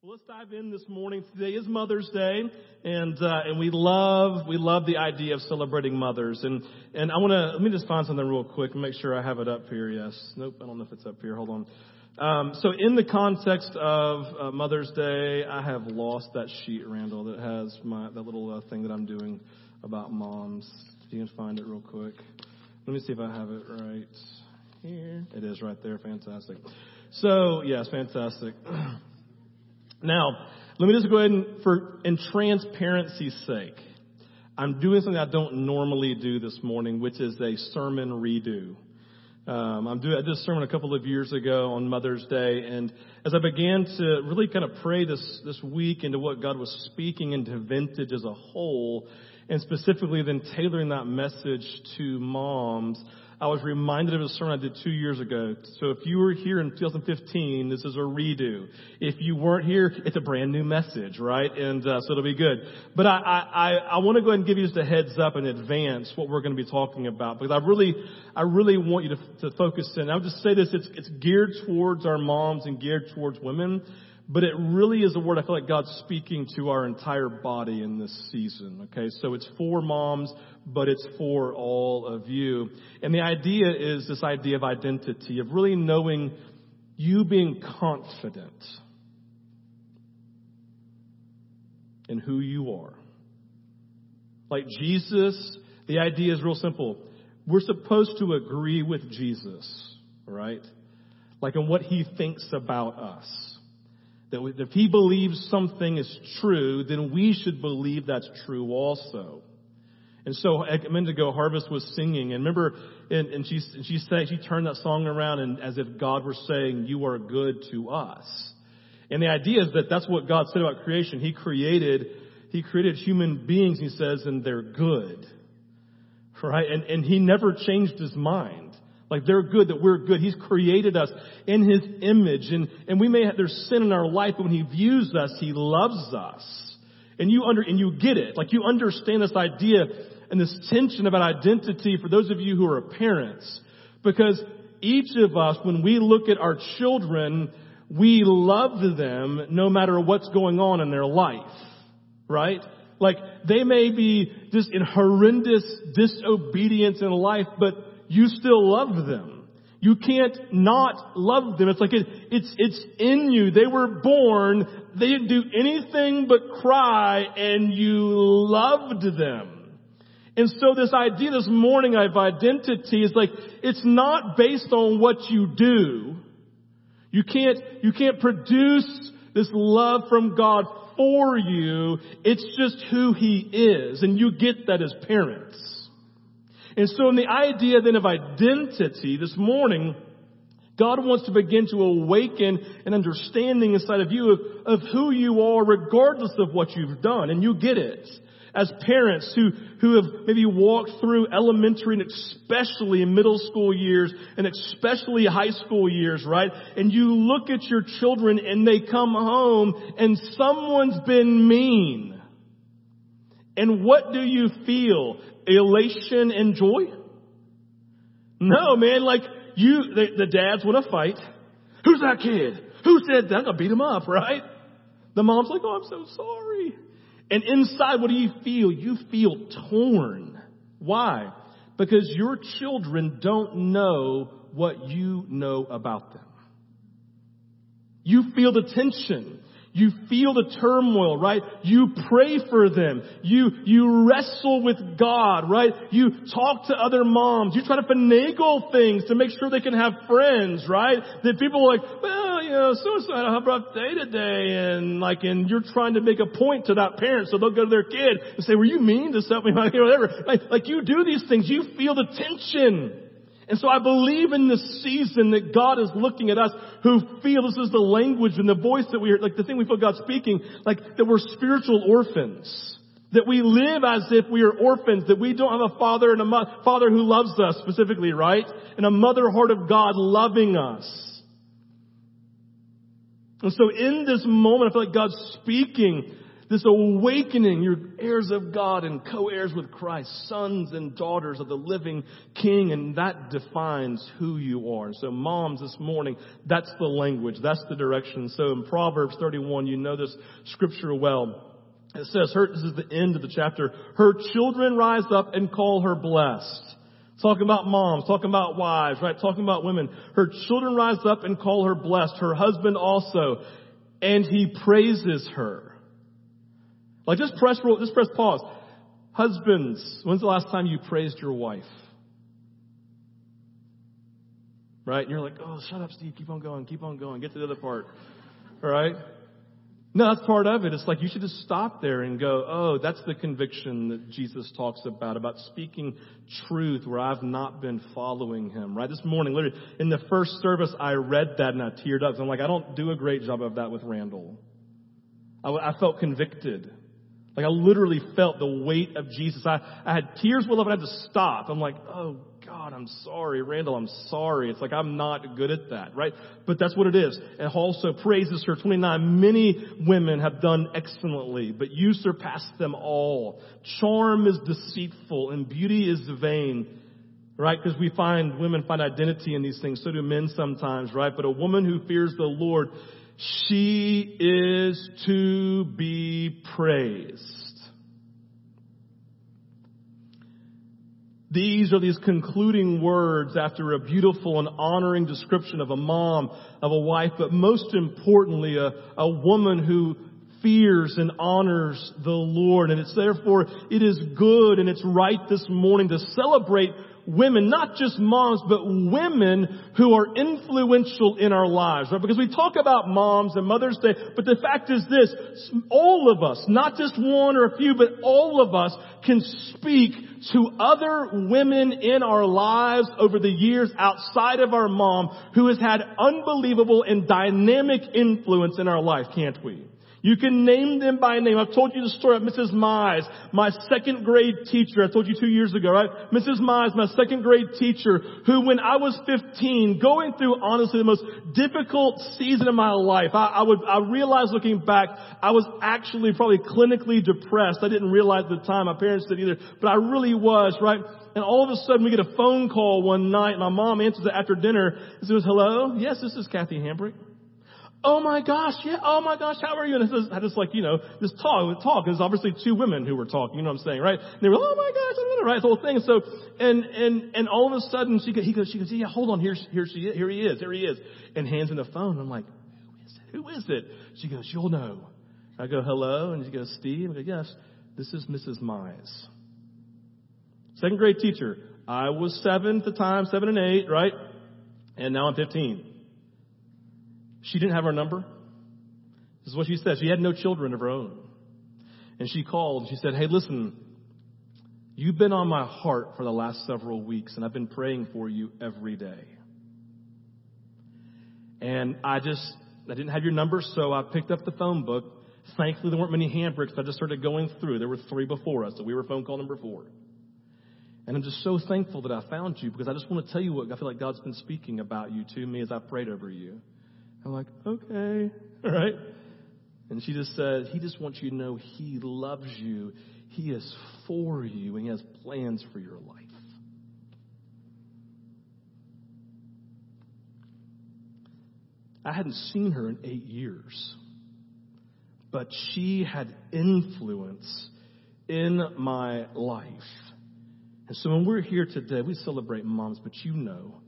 Well, let's dive in this morning. Today is Mother's Day, and uh, and we love we love the idea of celebrating mothers. And and I want to let me just find something real quick and make sure I have it up here. Yes, nope, I don't know if it's up here. Hold on. Um, so in the context of uh, Mother's Day, I have lost that sheet, Randall, that has my that little uh, thing that I'm doing about moms. If you can find it real quick. Let me see if I have it right here. It is right there. Fantastic. So yes, fantastic. Now, let me just go ahead and, for, in transparency's sake, I'm doing something I don't normally do this morning, which is a sermon redo. Um, I'm doing, I did a sermon a couple of years ago on Mother's Day, and as I began to really kind of pray this, this week into what God was speaking into Vintage as a whole, and specifically then tailoring that message to moms, I was reminded of a sermon I did two years ago. So if you were here in 2015, this is a redo. If you weren't here, it's a brand new message, right? And uh, so it'll be good. But I, I, I want to go ahead and give you just a heads up in advance what we're going to be talking about because I really, I really want you to, to focus in. I'll just say this: it's, it's geared towards our moms and geared towards women but it really is a word I feel like God's speaking to our entire body in this season. Okay, so it's for moms, but it's for all of you. And the idea is this idea of identity, of really knowing you being confident in who you are. Like Jesus, the idea is real simple. We're supposed to agree with Jesus, right? Like in what he thinks about us. That if he believes something is true, then we should believe that's true also. And so a minute ago, Harvest was singing, and remember, and, and she she said she turned that song around, and as if God were saying, "You are good to us." And the idea is that that's what God said about creation. He created He created human beings. He says, and they're good, right? And and He never changed His mind. Like they're good, that we're good. He's created us in His image. And, and we may have, there's sin in our life, but when He views us, He loves us. And you under, and you get it. Like you understand this idea and this tension about identity for those of you who are parents. Because each of us, when we look at our children, we love them no matter what's going on in their life. Right? Like they may be just in horrendous disobedience in life, but you still love them. You can't not love them. It's like it, it's, it's in you. They were born, they didn't do anything but cry and you loved them. And so this idea this morning of identity is like, it's not based on what you do. You can't, you can't produce this love from God for you. It's just who He is. And you get that as parents. And so in the idea then of identity this morning, God wants to begin to awaken an understanding inside of you of, of who you are regardless of what you've done. And you get it. As parents who, who have maybe walked through elementary and especially middle school years and especially high school years, right? And you look at your children and they come home and someone's been mean. And what do you feel? Elation and joy? No, man, like you, the, the dads want to fight. Who's that kid? Who said that? I'm gonna beat him up, right? The mom's like, oh, I'm so sorry. And inside, what do you feel? You feel torn. Why? Because your children don't know what you know about them. You feel the tension. You feel the turmoil, right? You pray for them. You, you wrestle with God, right? You talk to other moms. You try to finagle things to make sure they can have friends, right? That people are like, well, you know, so-and-so a rough day today and like, and you're trying to make a point to that parent so they'll go to their kid and say, were you mean to something or whatever? Like, like you do these things. You feel the tension. And so I believe in this season that God is looking at us who feel this is the language and the voice that we are, like the thing we feel God speaking, like that we're spiritual orphans. That we live as if we are orphans, that we don't have a father and a mo- father who loves us specifically, right? And a mother heart of God loving us. And so in this moment, I feel like God's speaking this awakening. You're heirs of God and co-heirs with Christ, sons and daughters of the living King, and that defines who you are. So moms this morning, that's the language, that's the direction. So in Proverbs 31, you know this scripture well. It says, her, this is the end of the chapter, her children rise up and call her blessed. Talking about moms, talking about wives, right? Talking about women. Her children rise up and call her blessed. Her husband also. And he praises her. Like just press, just press pause. Husbands, when's the last time you praised your wife? Right? And you're like, oh, shut up, Steve. Keep on going. Keep on going. Get to the other part. All right? No, that's part of it. It's like you should just stop there and go, oh, that's the conviction that Jesus talks about, about speaking truth where I've not been following him, right? This morning, literally, in the first service, I read that and I teared up. So I'm like, I don't do a great job of that with Randall. I, I felt convicted. Like I literally felt the weight of Jesus. I, I had tears well up and I had to stop. I'm like, oh God, I'm sorry. Randall, I'm sorry. It's like I'm not good at that, right? But that's what it is. And also praises her 29. Many women have done excellently, but you surpass them all. Charm is deceitful and beauty is vain. Right? Because we find women find identity in these things. So do men sometimes, right? But a woman who fears the Lord, she is to be praised. These are these concluding words after a beautiful and honoring description of a mom, of a wife, but most importantly, a, a woman who fears and honors the Lord. And it's therefore, it is good and it's right this morning to celebrate women, not just moms, but women who are influential in our lives, right? Because we talk about moms and Mother's Day, but the fact is this, all of us, not just one or a few, but all of us can speak to other women in our lives over the years outside of our mom who has had unbelievable and dynamic influence in our life, can't we? You can name them by name. I've told you the story of Mrs. Mize, my second grade teacher. I told you two years ago, right? Mrs. Mize, my second grade teacher, who when I was 15, going through honestly the most difficult season of my life, I, I would, I realized looking back, I was actually probably clinically depressed. I didn't realize at the time, my parents did either, but I really was, right? And all of a sudden we get a phone call one night. My mom answers it after dinner. She says, hello? Yes, this is Kathy Hambrick. Oh my gosh, yeah, oh my gosh, how are you? And I just like, you know, this talk, talk, there's obviously two women who were talking, you know what I'm saying, right? And they were, oh my gosh, right, the whole thing. And so, and, and, and all of a sudden she goes, he goes, she goes, yeah, hold on, here, here she is, here he is, here he is. And hands in the phone. I'm like, who is it? Who is it? She goes, you'll know. I go, hello, and she goes, Steve? I go, yes, this is Mrs. Mize. Second grade teacher. I was seven at the time, seven and eight, right? And now I'm 15. She didn't have our number. This is what she said. She had no children of her own. And she called and she said, Hey, listen, you've been on my heart for the last several weeks and I've been praying for you every day. And I just, I didn't have your number, so I picked up the phone book. Thankfully, there weren't many Hambricks. I just started going through. There were three before us, so we were phone call number four. And I'm just so thankful that I found you because I just want to tell you what I feel like God's been speaking about you to me as I prayed over you. I'm like, okay, all right. And she just said, He just wants you to know He loves you. He is for you, and He has plans for your life. I hadn't seen her in eight years, but she had influence in my life. And so when we're here today, we celebrate moms, but you know,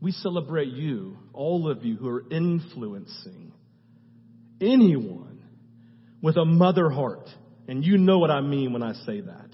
we celebrate you, all of you who are influencing anyone with a mother heart. And you know what I mean when I say that.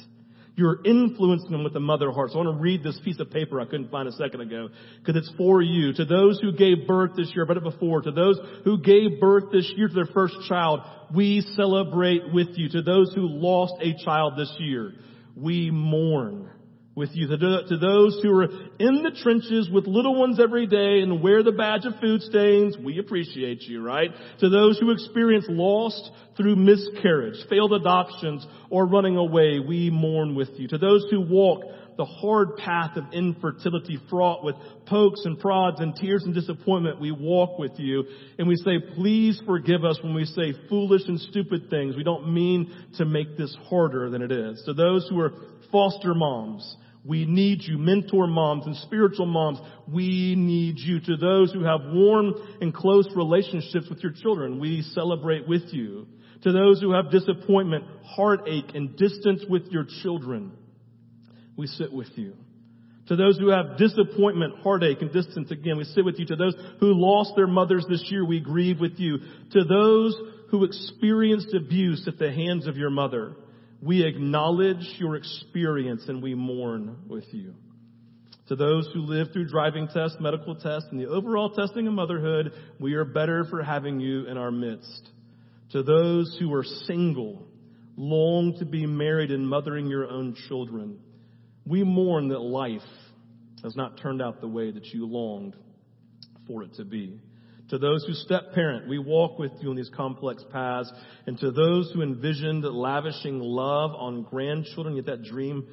You're influencing them with a mother heart. So I want to read this piece of paper I couldn't find a second ago because it's for you. To those who gave birth this year, I read it before. To those who gave birth this year to their first child, we celebrate with you. To those who lost a child this year, we mourn with you. To those who are in the trenches with little ones every day and wear the badge of food stains, we appreciate you, right? To those who experience loss through miscarriage, failed adoptions, or running away, we mourn with you. To those who walk the hard path of infertility fraught with pokes and prods and tears and disappointment, we walk with you and we say, please forgive us when we say foolish and stupid things. We don't mean to make this harder than it is. To those who are foster moms, we need you. Mentor moms and spiritual moms, we need you. To those who have warm and close relationships with your children, we celebrate with you. To those who have disappointment, heartache, and distance with your children, we sit with you. To those who have disappointment, heartache, and distance, again, we sit with you. To those who lost their mothers this year, we grieve with you. To those who experienced abuse at the hands of your mother, we acknowledge your experience and we mourn with you. To those who live through driving tests, medical tests, and the overall testing of motherhood, we are better for having you in our midst. To those who are single, long to be married and mothering your own children, we mourn that life has not turned out the way that you longed for it to be. To those who step parent, we walk with you in these complex paths. And to those who envisioned lavishing love on grandchildren, yet that dream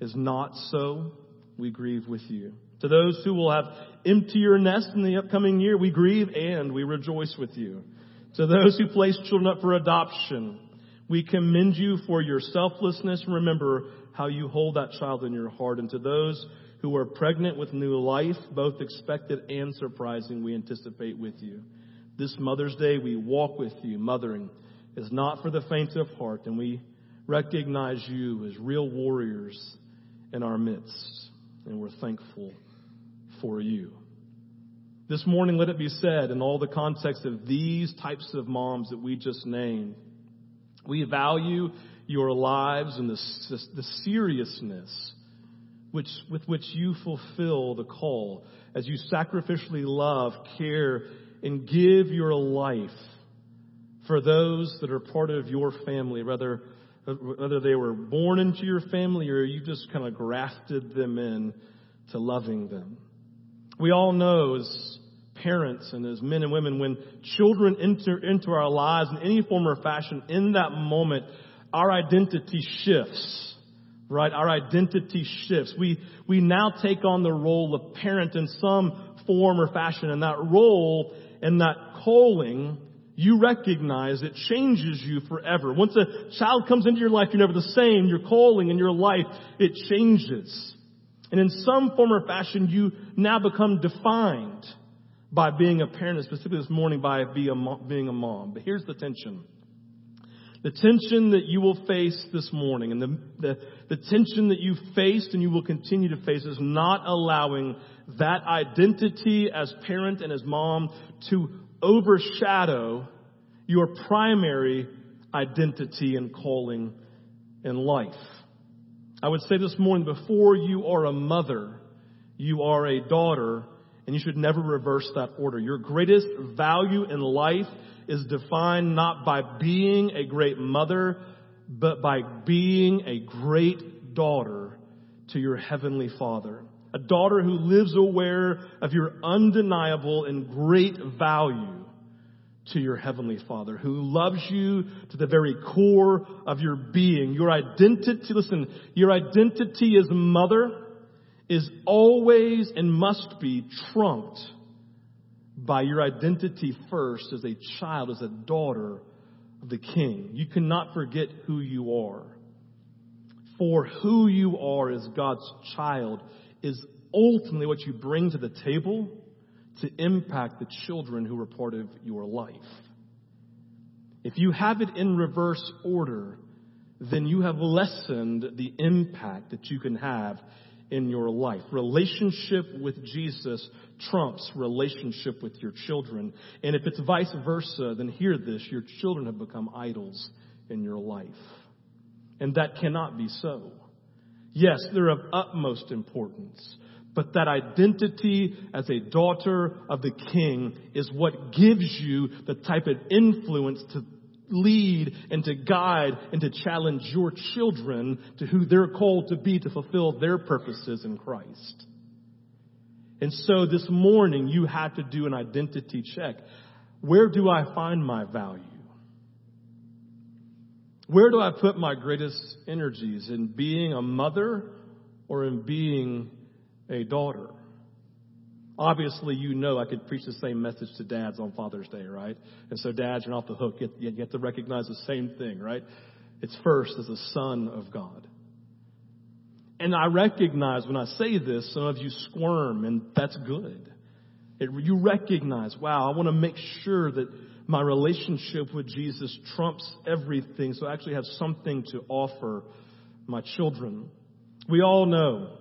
is not so, we grieve with you. To those who will have emptier nests in the upcoming year, we grieve and we rejoice with you. To those who place children up for adoption, we commend you for your selflessness. Remember how you hold that child in your heart. And to those who are pregnant with new life, both expected and surprising, we anticipate with you. This Mother's Day, we walk with you. Mothering is not for the faint of heart, and we recognize you as real warriors in our midst, and we're thankful for you. This morning, let it be said in all the context of these types of moms that we just named, we value your lives and the, the seriousness which, with which you fulfill the call as you sacrificially love, care, and give your life for those that are part of your family, whether, whether they were born into your family or you just kind of grafted them in to loving them. We all know as parents and as men and women, when children enter into our lives in any form or fashion, in that moment, our identity shifts. Right? Our identity shifts. We, we now take on the role of parent in some form or fashion, and that role and that calling you recognize it changes you forever. Once a child comes into your life, you're never the same. Your calling in your life, it changes. And in some form or fashion, you now become defined by being a parent, and specifically this morning by being a mom. But here's the tension. The tension that you will face this morning and the, the, the tension that you faced and you will continue to face is not allowing that identity as parent and as mom to overshadow your primary identity and calling in life. I would say this morning, before you are a mother, you are a daughter and you should never reverse that order. Your greatest value in life is defined not by being a great mother, but by being a great daughter to your heavenly father. A daughter who lives aware of your undeniable and great value to your heavenly father, who loves you to the very core of your being. Your identity, listen, your identity as mother is always and must be trumped by your identity first as a child, as a daughter of the king. You cannot forget who you are. For who you are as God's child is ultimately what you bring to the table to impact the children who are part of your life. If you have it in reverse order, then you have lessened the impact that you can have in your life. Relationship with Jesus trumps relationship with your children. And if it's vice versa, then hear this, your children have become idols in your life. And that cannot be so. Yes, they're of utmost importance. But that identity as a daughter of the king is what gives you the type of influence to lead and to guide and to challenge your children to who they're called to be to fulfill their purposes in Christ. And so this morning you had to do an identity check. Where do I find my value? Where do I put my greatest energies in being a mother or in being a daughter? Obviously, you know I could preach the same message to dads on Father's Day, right? And so dads, you're off the hook. You have to recognize the same thing, right? It's first as a son of God. And I recognize when I say this, some of you squirm, and that's good. It, you recognize, wow, I want to make sure that my relationship with Jesus trumps everything, so I actually have something to offer my children. We all know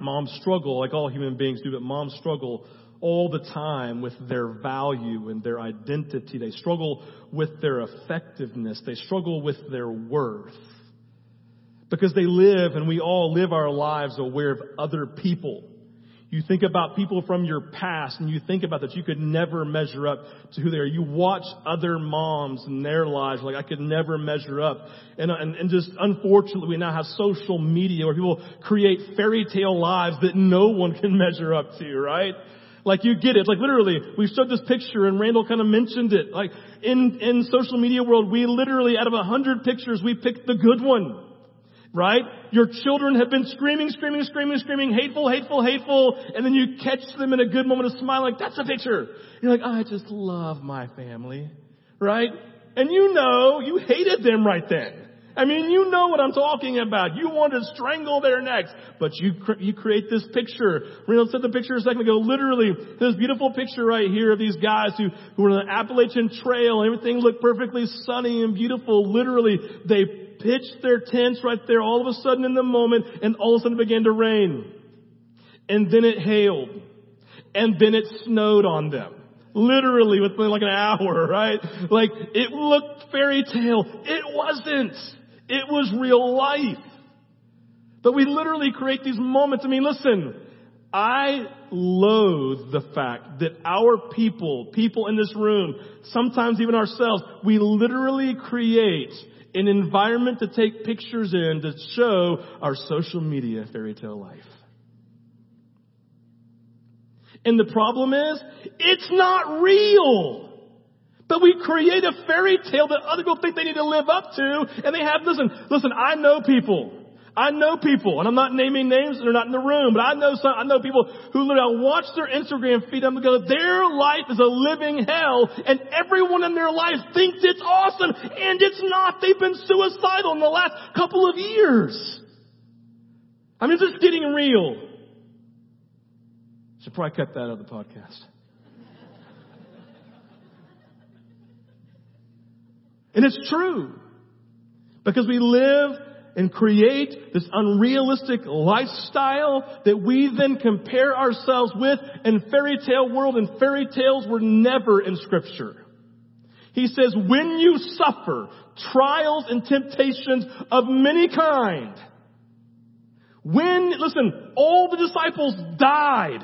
Moms struggle, like all human beings do, but moms struggle all the time with their value and their identity. They struggle with their effectiveness. They struggle with their worth. Because they live, and we all live our lives aware of other people. You think about people from your past and you think about that you could never measure up to who they are. You watch other moms and their lives like I could never measure up. And, and, and just unfortunately we now have social media where people create fairy tale lives that no one can measure up to, right? Like you get it. Like literally, we showed this picture and Randall kind of mentioned it. Like in, in social media world, we literally out of a hundred pictures, we picked the good one right? Your children have been screaming, screaming, screaming, screaming, hateful, hateful, hateful, and then you catch them in a good moment of smile like, that's a picture. You're like, I just love my family, right? And you know, you hated them right then. I mean, you know what I'm talking about. You want to strangle their necks, but you you create this picture. Reno said the picture a second ago. Literally, this beautiful picture right here of these guys who who were on the Appalachian Trail everything looked perfectly sunny and beautiful. Literally, they pitched their tents right there all of a sudden in the moment and all of a sudden it began to rain. And then it hailed. And then it snowed on them. Literally within like an hour, right? Like it looked fairy tale. It wasn't. It was real life. But we literally create these moments. I mean, listen, I loathe the fact that our people, people in this room, sometimes even ourselves, we literally create an environment to take pictures in to show our social media fairy tale life. And the problem is, it's not real. But we create a fairy tale that other people think they need to live up to, and they have, listen, listen, I know people I know people, and I'm not naming names, they're not in the room, but I know some, I know people who literally watch their Instagram feed and go, their life is a living hell, and everyone in their life thinks it's awesome, and it's not. They've been suicidal in the last couple of years. I mean, it's just getting real. Should probably cut that out of the podcast. And it's true. Because we live and create this unrealistic lifestyle that we then compare ourselves with in fairy tale world and fairy tales were never in scripture. He says, when you suffer trials and temptations of many kind, when, listen, all the disciples died,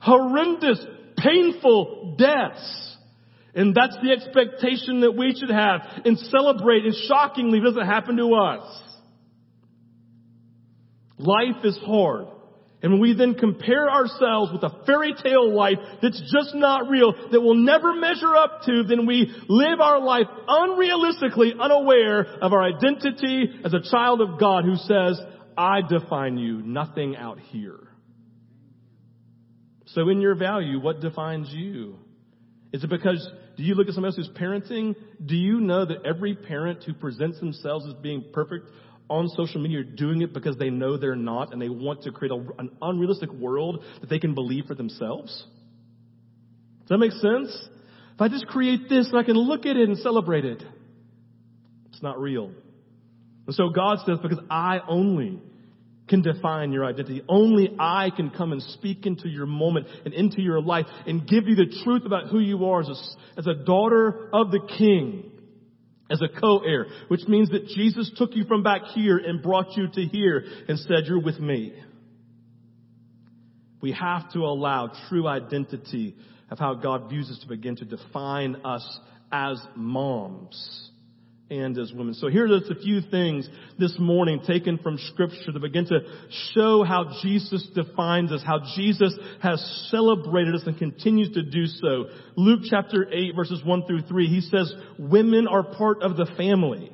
horrendous, painful deaths, and that's the expectation that we should have and celebrate and shockingly doesn't happen to us. Life is hard. And when we then compare ourselves with a fairy tale life that's just not real, that will never measure up to, then we live our life unrealistically unaware of our identity as a child of God who says, I define you, nothing out here. So in your value, what defines you? Is it because, do you look at somebody else who's parenting? Do you know that every parent who presents themselves as being perfect on social media are doing it because they know they're not and they want to create a, an unrealistic world that they can believe for themselves? Does that make sense? If I just create this and I can look at it and celebrate it, it's not real. And so God says, because I only can define your identity. Only I can come and speak into your moment and into your life and give you the truth about who you are as a, as a daughter of the King as a co-heir, which means that Jesus took you from back here and brought you to here and said, you're with me. We have to allow true identity of how God views us to begin to define us as moms and as women. So here are just a few things this morning taken from scripture to begin to show how Jesus defines us, how Jesus has celebrated us and continues to do so. Luke chapter 8 verses 1 through 3, he says, women are part of the family.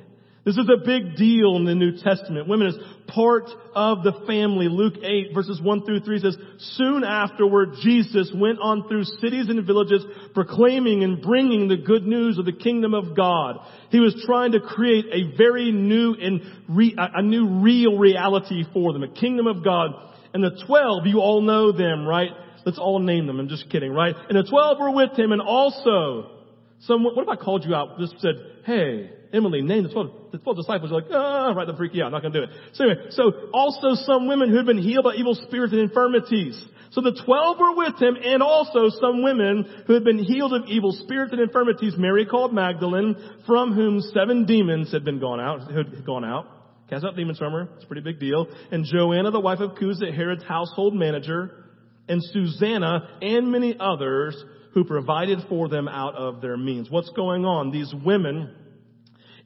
This is a big deal in the New Testament. Women is part of the family. Luke 8 verses 1 through 3 says, Soon afterward Jesus went on through cities and villages proclaiming and bringing the good news of the kingdom of God. He was trying to create a very new and re, a new real reality for them, a kingdom of God. And the twelve, you all know them, right? Let's all name them. I'm just kidding, right? And the twelve were with him and also some, what if I called you out, just said, hey, Emily, name the 12, the 12 disciples. You're like, ah, right, that freak you out. I'm not going to do it. So anyway, so also some women who had been healed by evil spirits and infirmities. So the 12 were with him and also some women who had been healed of evil spirits and infirmities. Mary called Magdalene, from whom seven demons had been gone out, had gone out. Cast out demons from her. It's a pretty big deal. And Joanna, the wife of Chuza, Herod's household manager, and Susanna, and many others who provided for them out of their means. What's going on? These women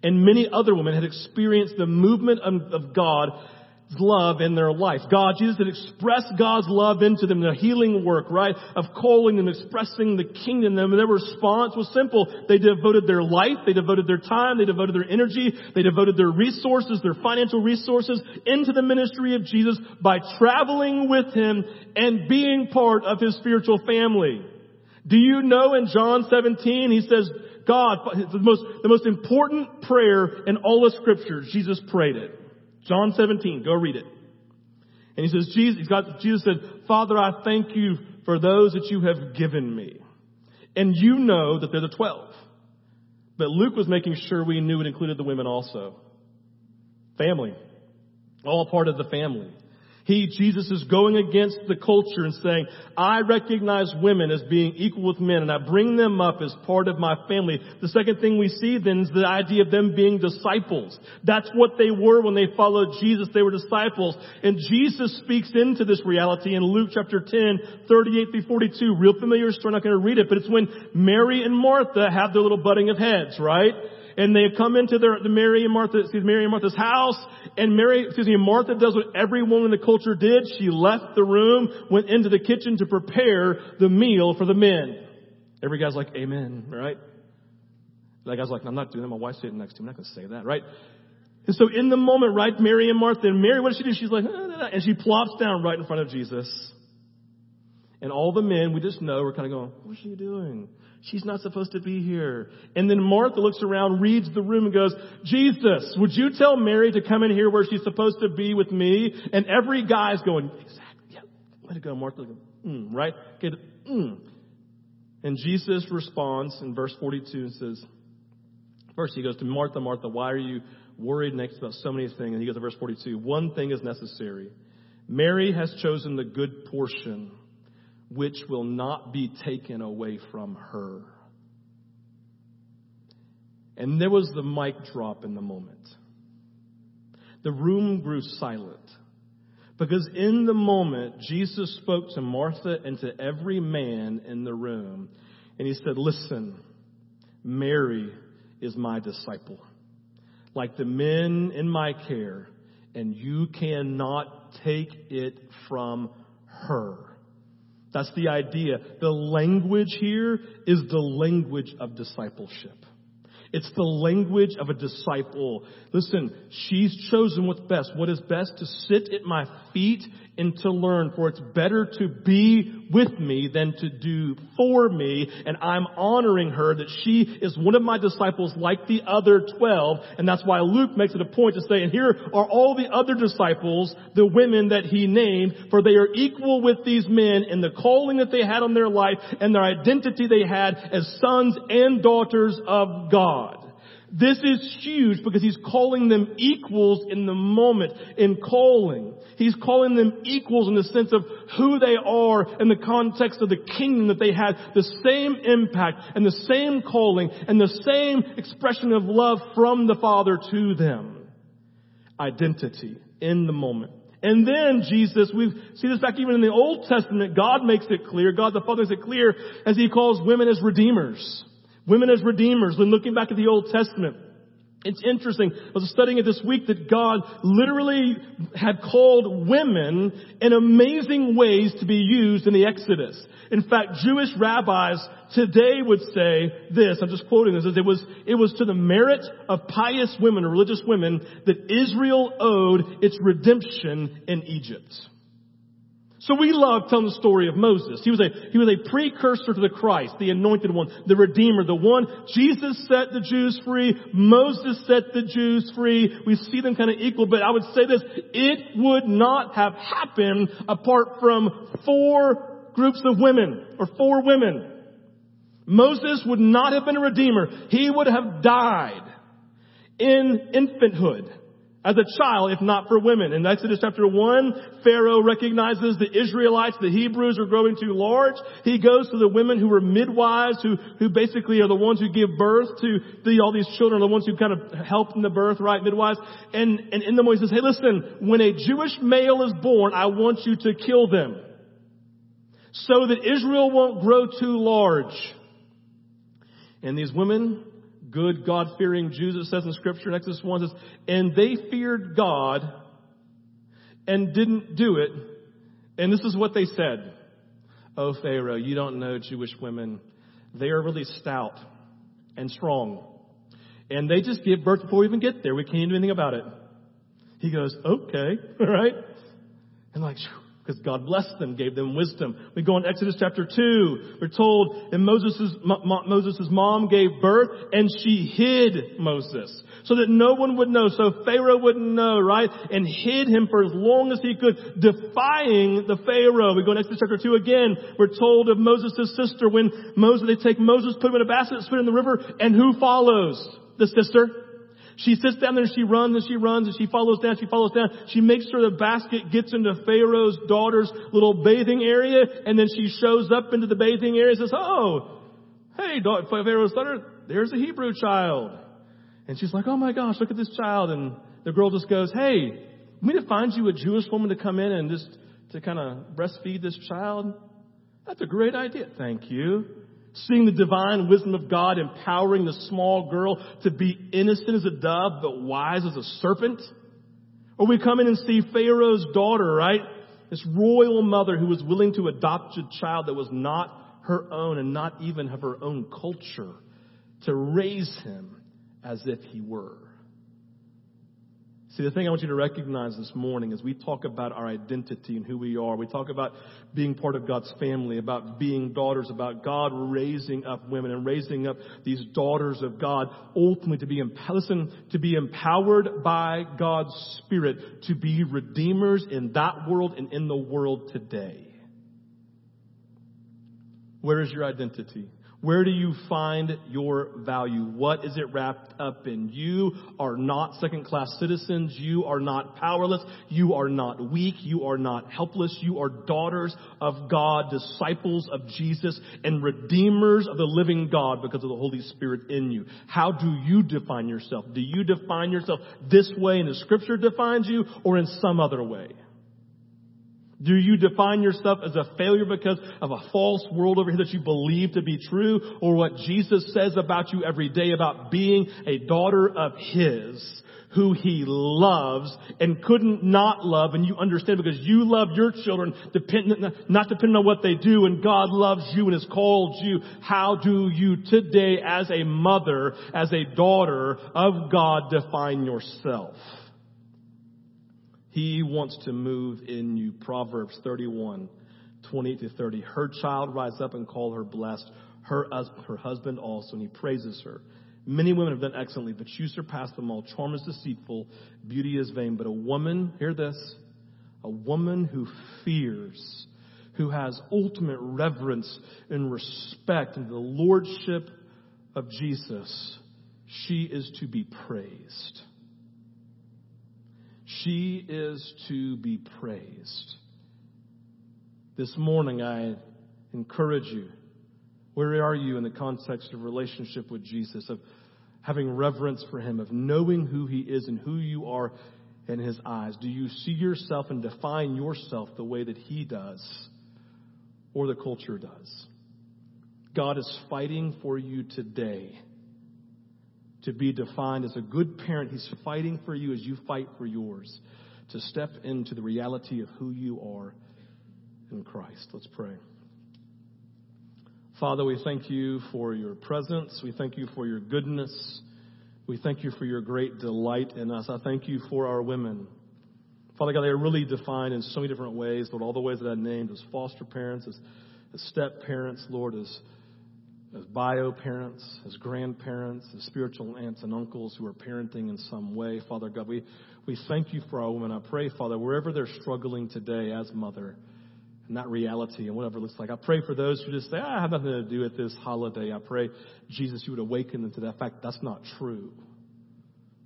and many other women had experienced the movement of, of God's love in their life. God, Jesus had expressed God's love into them, the healing work, right? Of calling them, expressing the kingdom. And their response was simple. They devoted their life, they devoted their time, they devoted their energy, they devoted their resources, their financial resources into the ministry of Jesus by traveling with Him and being part of His spiritual family. Do you know in John 17, he says, God, the most, the most important prayer in all of scripture, Jesus prayed it. John 17, go read it. And he says, Jesus, Jesus said, Father, I thank you for those that you have given me. And you know that they're the twelve. But Luke was making sure we knew it included the women also. Family. All part of the family. He, Jesus, is going against the culture and saying, I recognize women as being equal with men and I bring them up as part of my family. The second thing we see then is the idea of them being disciples. That's what they were when they followed Jesus. They were disciples. And Jesus speaks into this reality in Luke chapter 10, 38 through 42. Real familiar story, not going to read it, but it's when Mary and Martha have their little butting of heads, right? And they come into their, the Mary and Martha, excuse Mary and Martha's house, and Mary, excuse me, Martha does what every woman in the culture did. She left the room, went into the kitchen to prepare the meal for the men. Every guy's like, amen, right? That guy's like, I'm not doing that. My wife's sitting next to me. I'm not going to say that, right? And so in the moment, right, Mary and Martha, and Mary, what does she do? She's like, ah, and she plops down right in front of Jesus. And all the men, we just know, we're kind of going, what's she doing? She's not supposed to be here. And then Martha looks around, reads the room and goes, Jesus, would you tell Mary to come in here where she's supposed to be with me? And every guy's going, exactly, yeah, let it go, Martha. Mm, right? Get mm. And Jesus responds in verse 42 and says, first he goes to Martha, Martha, why are you worried next about so many things? And he goes to verse 42, one thing is necessary. Mary has chosen the good portion which will not be taken away from her. And there was the mic drop in the moment. The room grew silent. Because in the moment, Jesus spoke to Martha and to every man in the room. And he said, Listen, Mary is my disciple. Like the men in my care, and you cannot take it from her. That's the idea. The language here is the language of discipleship. It's the language of a disciple. Listen, she's chosen what's best. What is best to sit at my feet and to learn, for it's better to be with me than to do for me. And I'm honoring her that she is one of my disciples like the other 12. And that's why Luke makes it a point to say, and here are all the other disciples, the women that he named, for they are equal with these men in the calling that they had on their life and their identity they had as sons and daughters of God. This is huge because he's calling them equals in the moment in calling. He's calling them equals in the sense of who they are in the context of the kingdom that they had the same impact and the same calling and the same expression of love from the Father to them. Identity in the moment. And then Jesus, we see this back even in the Old Testament, God makes it clear, God the Father makes it clear as He calls women as redeemers. Women as redeemers. When looking back at the Old Testament, It's interesting. I was studying it this week that God literally had called women in amazing ways to be used in the Exodus. In fact, Jewish rabbis today would say this, I'm just quoting this, it was, it was to the merit of pious women or religious women that Israel owed its redemption in Egypt. So we love telling the story of Moses. He was a, he was a precursor to the Christ, the anointed one, the Redeemer, the one Jesus set the Jews free, Moses set the Jews free. We see them kind of equal, but I would say this, it would not have happened apart from four groups of women, or four women. Moses would not have been a Redeemer. He would have died in infanthood as a child if not for women. In Exodus chapter 1, Pharaoh recognizes the Israelites, the Hebrews are growing too large. He goes to the women who were midwives, who, who basically are the ones who give birth to the, all these children, the ones who kind of help in the birth, right, midwives. And, and in the he says, hey listen, when a Jewish male is born, I want you to kill them. So that Israel won't grow too large. And these women good God-fearing Jews, it says in scripture in Exodus 1 says, and they feared God and didn't do it. And this is what they said. Oh, Pharaoh, you don't know Jewish women. They are really stout and strong. And they just give birth before we even get there. We can't do anything about it. He goes, okay, all right. And like, because God blessed them, gave them wisdom. We go in Exodus chapter 2. We're told and Moses' Moses' mom gave birth and she hid Moses so that no one would know, so Pharaoh wouldn't know, right? And hid him for as long as he could, defying the Pharaoh. We go in Exodus chapter 2 again. We're told of Moses' sister when Moses, they take Moses, put him in a basket, spit in the river, and who follows? The sister. She sits down there and she runs and she runs and she follows down, she follows down. She makes sure the basket gets into Pharaoh's daughter's little bathing area and then she shows up into the bathing area and says, oh, hey, Pharaoh's daughter, there's a Hebrew child. And she's like, oh my gosh, look at this child. And the girl just goes, hey, we need to find you a Jewish woman to come in and just to kind of breastfeed this child. That's a great idea. Thank you. Seeing the divine wisdom of God empowering the small girl to be innocent as a dove, but wise as a serpent. Or we come in and see Pharaoh's daughter, right? This royal mother who was willing to adopt a child that was not her own and not even of her own culture to raise him as if he were. See, the thing I want you to recognize this morning is we talk about our identity and who we are. We talk about being part of God's family, about being daughters, about God raising up women and raising up these daughters of God, ultimately to be, listen, to be empowered by God's Spirit to be redeemers in that world and in the world today. Where is your identity? Where do you find your value? What is it wrapped up in? You are not second class citizens. You are not powerless. You are not weak. You are not helpless. You are daughters of God, disciples of Jesus, and redeemers of the living God because of the Holy Spirit in you. How do you define yourself? Do you define yourself this way and the scripture defines you or in some other way? Do you define yourself as a failure because of a false world over here that you believe to be true or what Jesus says about you every day about being a daughter of His who He loves and couldn't not love and you understand because you love your children dependent, not dependent on what they do and God loves you and has called you. How do you today as a mother, as a daughter of God define yourself? He wants to move in you. Proverbs 31, 28 to 30. Her child rise up and call her blessed. Her, her husband also, and he praises her. Many women have done excellently, but you surpass them all. Charm is deceitful, beauty is vain. But a woman, hear this, a woman who fears, who has ultimate reverence and respect in the lordship of Jesus, she is to be praised. She is to be praised. This morning, I encourage you. Where are you in the context of relationship with Jesus, of having reverence for Him, of knowing who He is and who you are in His eyes? Do you see yourself and define yourself the way that He does or the culture does? God is fighting for you today to be defined as a good parent. He's fighting for you as you fight for yours to step into the reality of who you are in Christ. Let's pray. Father, we thank you for your presence. We thank you for your goodness. We thank you for your great delight in us. I thank you for our women. Father God, they are really defined in so many different ways, Lord, all the ways that I named as foster parents, as, as step parents, Lord, as, as bio parents, as grandparents, as spiritual aunts and uncles who are parenting in some way. Father God, we, we thank you for our women. I pray, Father, wherever they're struggling today as mother, and that reality and whatever it looks like. I pray for those who just say, ah, I have nothing to do with this holiday. I pray, Jesus, you would awaken them to that fact that's not true.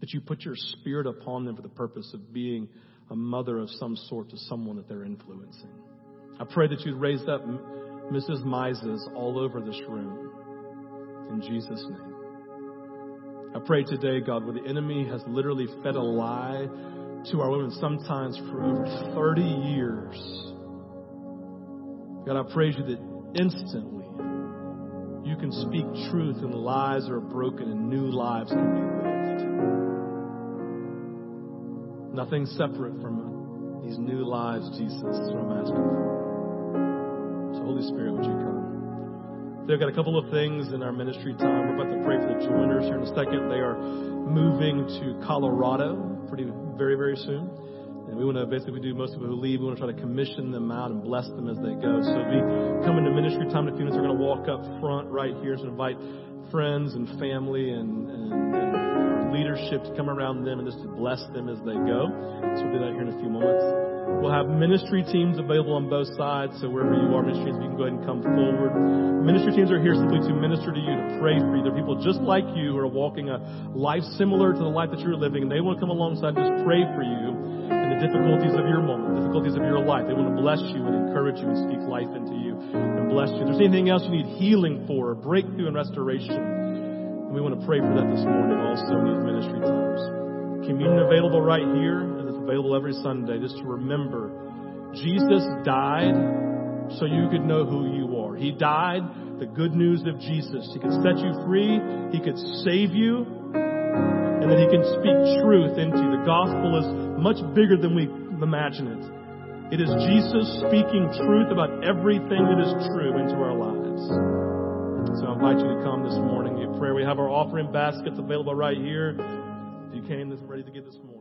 That you put your spirit upon them for the purpose of being a mother of some sort to someone that they're influencing. I pray that you'd raise up Mrs. Mizes all over this room. In Jesus' name. I pray today, God, where the enemy has literally fed a lie to our women, sometimes for over 30 years. God, I praise you that instantly you can speak truth and lies are broken and new lives can be lived. Nothing separate from these new lives, Jesus, is what I'm asking for. So, Holy Spirit, would you come? They've got a couple of things in our ministry time. We're about to pray for the joiners here in a second. They are moving to Colorado pretty very, very soon. And we want to basically do most people who leave, we want to try to commission them out and bless them as they go. So we come into ministry time in a few minutes. We're going to walk up front right here to invite friends and family and, and, and leadership to come around them and just to bless them as they go. So we'll do that here in a few moments. We'll have ministry teams available on both sides. So wherever you are, ministry teams, you can go ahead and come forward. Ministry teams are here simply to minister to you, to pray for you. They're people just like you who are walking a life similar to the life that you're living, and they want to come alongside and just pray for you in the difficulties of your moment, difficulties of your life. They want to bless you and encourage you and speak life into you and bless you. If there's anything else you need healing for, or breakthrough and restoration, and we want to pray for that this morning also in these ministry times. Communion available right here, and it's available every Sunday just to remember Jesus died so you could know who you are. He died, the good news of Jesus. He could set you free, He could save you, and that He can speak truth into. The gospel is much bigger than we imagine it. It is Jesus speaking truth about everything that is true into our lives. So I invite you to come this morning, get prayer. We have our offering baskets available right here. If you came this ready to give this morning.